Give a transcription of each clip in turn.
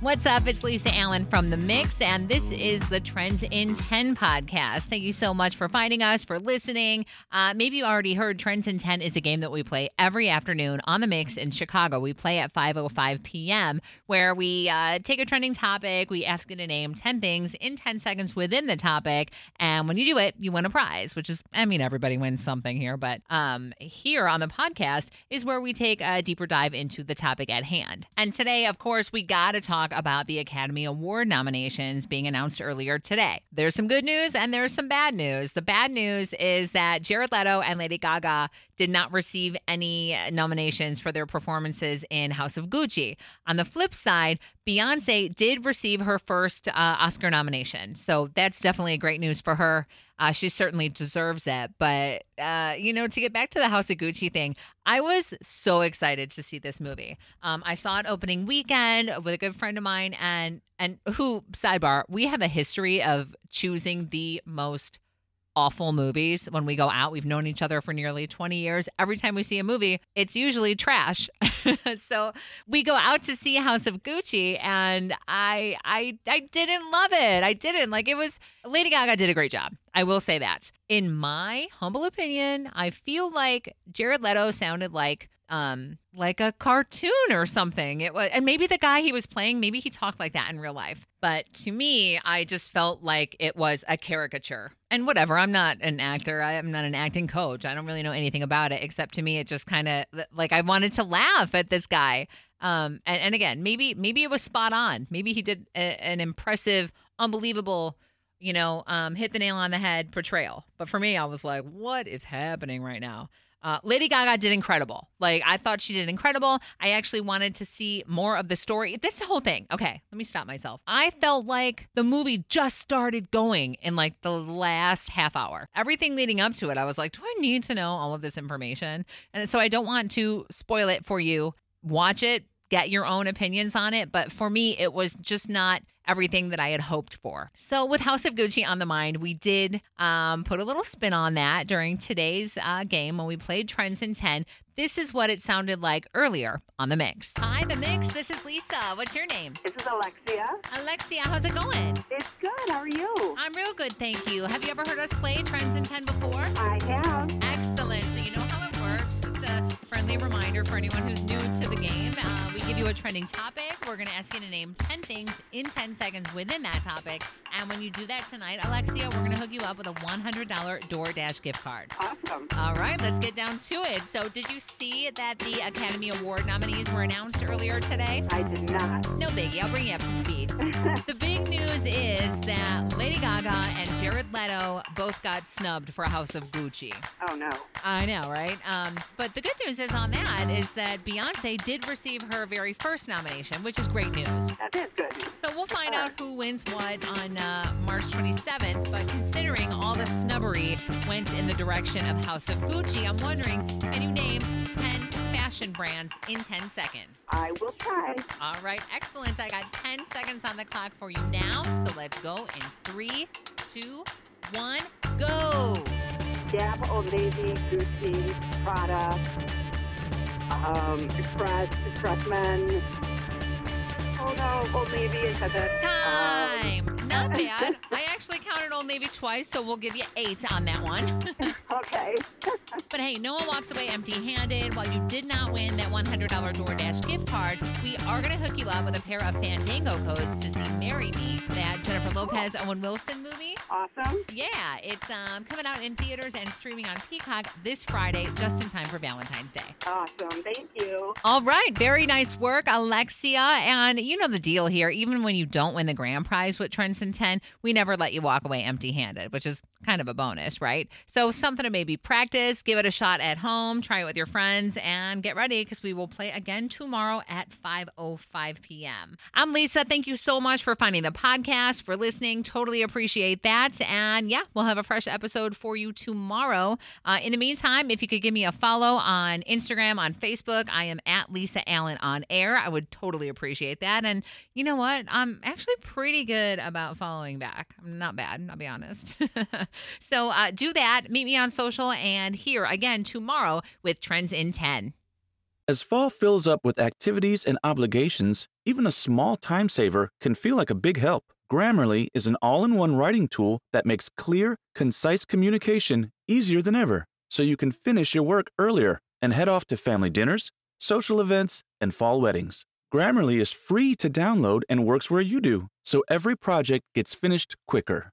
What's up? It's Lisa Allen from The Mix, and this is the Trends in 10 podcast. Thank you so much for finding us, for listening. Uh, maybe you already heard Trends in 10 is a game that we play every afternoon on The Mix in Chicago. We play at 5.05 p.m., where we uh, take a trending topic, we ask you to name 10 things in 10 seconds within the topic, and when you do it, you win a prize, which is, I mean, everybody wins something here, but um, here on the podcast is where we take a deeper dive into the topic at hand. And today, of course, we got to talk about the Academy Award nominations being announced earlier today. There's some good news and there's some bad news. The bad news is that Jared Leto and Lady Gaga did not receive any nominations for their performances in House of Gucci. On the flip side, Beyonce did receive her first uh, Oscar nomination. So that's definitely great news for her. Uh, she certainly deserves it. But, uh, you know, to get back to the House of Gucci thing, I was so excited to see this movie. Um, I saw it opening weekend with a good friend of mine, and and who sidebar, we have a history of choosing the most awful movies when we go out. We've known each other for nearly 20 years. Every time we see a movie, it's usually trash. so we go out to see House of Gucci and I I I didn't love it. I didn't. Like it was Lady Gaga did a great job. I will say that. In my humble opinion, I feel like Jared Leto sounded like um like a cartoon or something. It was and maybe the guy he was playing maybe he talked like that in real life. But to me i just felt like it was a caricature. And whatever i'm not an actor. I'm not an acting coach. I don't really know anything about it except to me it just kind of like i wanted to laugh at this guy. Um and, and again maybe maybe it was spot on. Maybe he did a, an impressive unbelievable you know um hit the nail on the head portrayal. But for me i was like what is happening right now uh, Lady Gaga did incredible. Like, I thought she did incredible. I actually wanted to see more of the story. This whole thing. Okay, let me stop myself. I felt like the movie just started going in like the last half hour. Everything leading up to it, I was like, do I need to know all of this information? And so I don't want to spoil it for you. Watch it, get your own opinions on it. But for me, it was just not everything that I had hoped for. So, with House of Gucci on the mind, we did um, put a little spin on that during today's uh, game when we played Trends in 10. This is what it sounded like earlier on the mix. Hi, the mix. This is Lisa. What's your name? This is Alexia. Alexia, how's it going? It's good. How are you? I'm real good, thank you. Have you ever heard us play Trends in 10 before? I have. Excellent. So, you know how friendly reminder for anyone who's new to the game. Uh, we give you a trending topic. We're going to ask you to name 10 things in 10 seconds within that topic. And when you do that tonight, Alexia, we're going to hook you up with a $100 DoorDash gift card. Awesome. All right, let's get down to it. So, did you see that the Academy Award nominees were announced earlier today? I did not. No biggie, I'll bring you up to speed. the big news is that Lady Gaga and Jared Leto both got snubbed for House of Gucci. Oh no. I know, right? Um, but the good news is on that is that Beyonce did receive her very first nomination, which is great news. That is good. So we'll find out who wins what on uh, March 27th. But considering all the snubbery went in the direction of House of Gucci, I'm wondering can you name 10 fashion brands in 10 seconds? I will try. All right, excellent. I got 10 seconds on the clock for you now. So let's go in three, two, one, go. Gap, Old Navy, Gucci, Prada, um, Express, Expressmen. Oh no, Old Navy is at the Time. Not bad. I actually counted Old Navy twice, so we'll give you eight on that one. Okay. but hey, no one walks away empty handed. While you did not win that $100 DoorDash gift card, we are going to hook you up with a pair of Fandango codes to see Marry Me, that Jennifer Lopez Owen Wilson movie. awesome. Yeah, it's um, coming out in theaters and streaming on Peacock this Friday, just in time for Valentine's Day. Awesome. Thank you. All right, very nice work, Alexia. And you know the deal here. Even when you don't win the grand prize with Trends in 10, we never let you walk away empty handed, which is kind of a bonus, right? So, something to maybe practice, give it a shot at home, try it with your friends, and get ready because we will play again tomorrow at 5.05 p.m. I'm Lisa. Thank you so much for finding the podcast, for listening. Totally appreciate that. And yeah, we'll have a fresh episode for you tomorrow. Uh, in the meantime, if you could give me a follow on Instagram, on Facebook, I am at Lisa Allen on air. I would totally appreciate that. And you know what? I'm actually pretty good about following back. I'm not bad, I'll be honest. so uh, do that. Meet me on social and here again tomorrow with Trends in 10. As fall fills up with activities and obligations, even a small time saver can feel like a big help. Grammarly is an all in one writing tool that makes clear, concise communication easier than ever, so you can finish your work earlier and head off to family dinners, social events, and fall weddings. Grammarly is free to download and works where you do, so every project gets finished quicker.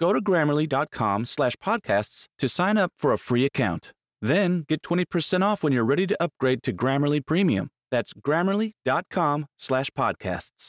Go to grammarly.com slash podcasts to sign up for a free account. Then get 20% off when you're ready to upgrade to Grammarly Premium. That's grammarly.com slash podcasts.